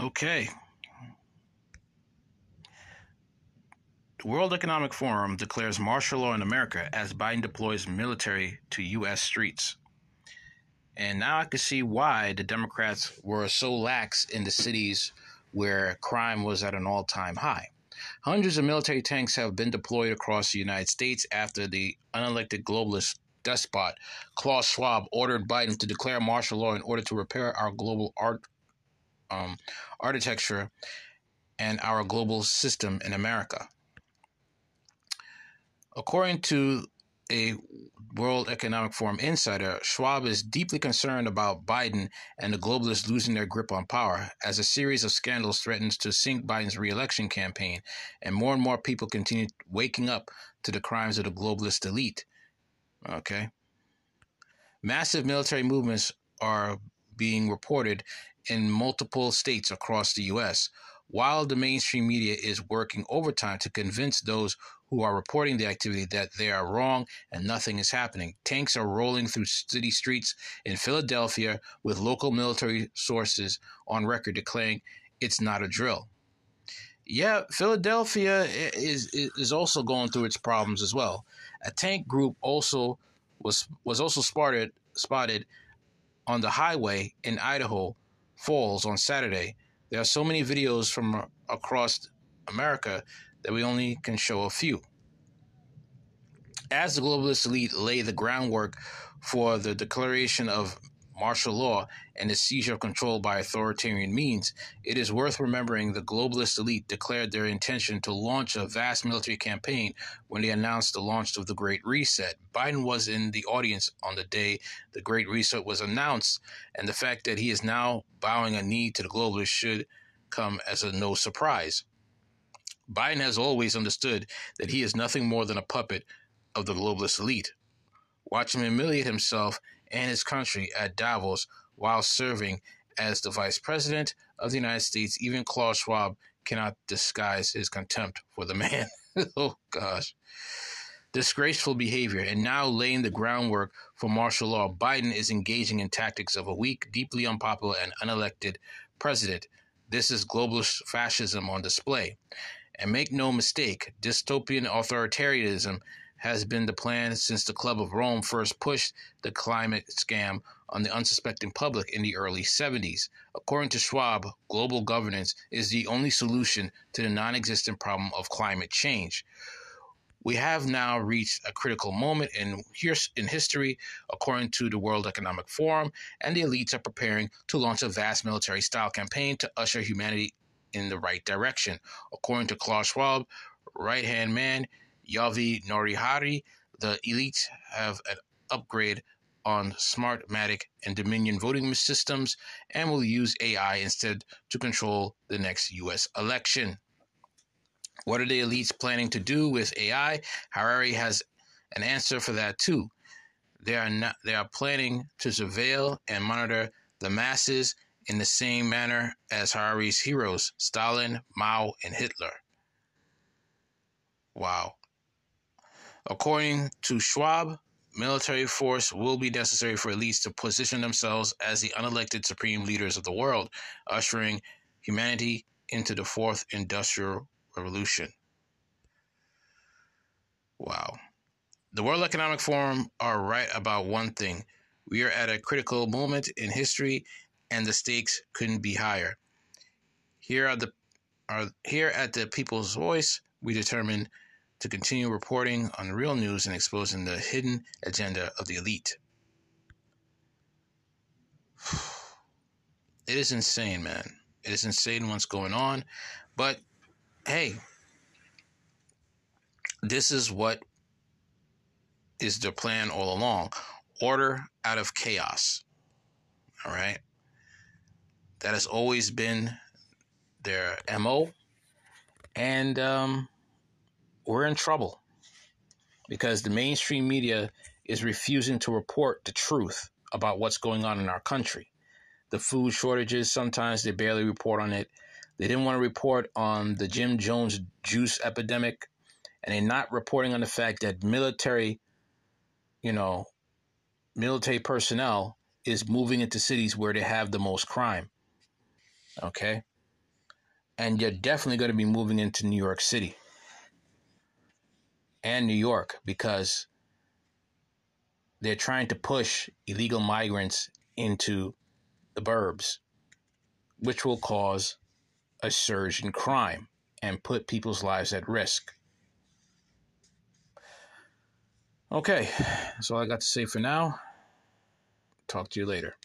Okay. The World Economic Forum declares martial law in America as Biden deploys military to U.S. streets. And now I can see why the Democrats were so lax in the cities where crime was at an all time high. Hundreds of military tanks have been deployed across the United States after the unelected globalist despot Klaus Schwab ordered Biden to declare martial law in order to repair our global art um, architecture and our global system in America. According to a World Economic Forum insider, Schwab is deeply concerned about Biden and the globalists losing their grip on power as a series of scandals threatens to sink Biden's reelection campaign, and more and more people continue waking up to the crimes of the globalist elite. Okay. Massive military movements are being reported in multiple states across the U.S., while the mainstream media is working overtime to convince those who are reporting the activity that they are wrong and nothing is happening. Tanks are rolling through city streets in Philadelphia with local military sources on record declaring it's not a drill. Yeah, Philadelphia is is also going through its problems as well. A tank group also was was also spotted spotted on the highway in Idaho Falls on Saturday. There are so many videos from across America that we only can show a few. As the globalist elite lay the groundwork for the declaration of martial law and the seizure of control by authoritarian means, it is worth remembering the globalist elite declared their intention to launch a vast military campaign when they announced the launch of the Great Reset. Biden was in the audience on the day the Great Reset was announced, and the fact that he is now bowing a knee to the globalists should come as a no surprise. Biden has always understood that he is nothing more than a puppet of the globalist elite. Watch him humiliate himself and his country at Davos while serving as the vice president of the United States. Even Klaus Schwab cannot disguise his contempt for the man. oh, gosh. Disgraceful behavior, and now laying the groundwork for martial law, Biden is engaging in tactics of a weak, deeply unpopular, and unelected president. This is globalist fascism on display. And make no mistake, dystopian authoritarianism has been the plan since the Club of Rome first pushed the climate scam on the unsuspecting public in the early 70s. According to Schwab, global governance is the only solution to the non existent problem of climate change. We have now reached a critical moment in, in history, according to the World Economic Forum, and the elites are preparing to launch a vast military style campaign to usher humanity in the right direction. According to Klaus Schwab, right hand man, Yuval Noah Harari, the elites have an upgrade on Smartmatic and Dominion voting systems and will use AI instead to control the next US election. What are the elites planning to do with AI? Harari has an answer for that too. They are not they are planning to surveil and monitor the masses in the same manner as Harari's heroes, Stalin, Mao, and Hitler. Wow. According to Schwab, military force will be necessary for elites to position themselves as the unelected supreme leaders of the world, ushering humanity into the fourth industrial revolution. Wow. The World Economic Forum are right about one thing. We are at a critical moment in history and the stakes couldn't be higher. Here are the are here at the People's Voice, we determine to continue reporting on real news and exposing the hidden agenda of the elite. It is insane, man. It is insane what's going on. But hey, this is what is the plan all along order out of chaos. All right. That has always been their MO. And um, we're in trouble because the mainstream media is refusing to report the truth about what's going on in our country. The food shortages, sometimes they barely report on it. They didn't want to report on the Jim Jones juice epidemic, and they're not reporting on the fact that military, you know, military personnel is moving into cities where they have the most crime. Okay? And you're definitely going to be moving into New York City and New York because they're trying to push illegal migrants into the burbs, which will cause a surge in crime and put people's lives at risk. Okay, that's all I got to say for now. Talk to you later.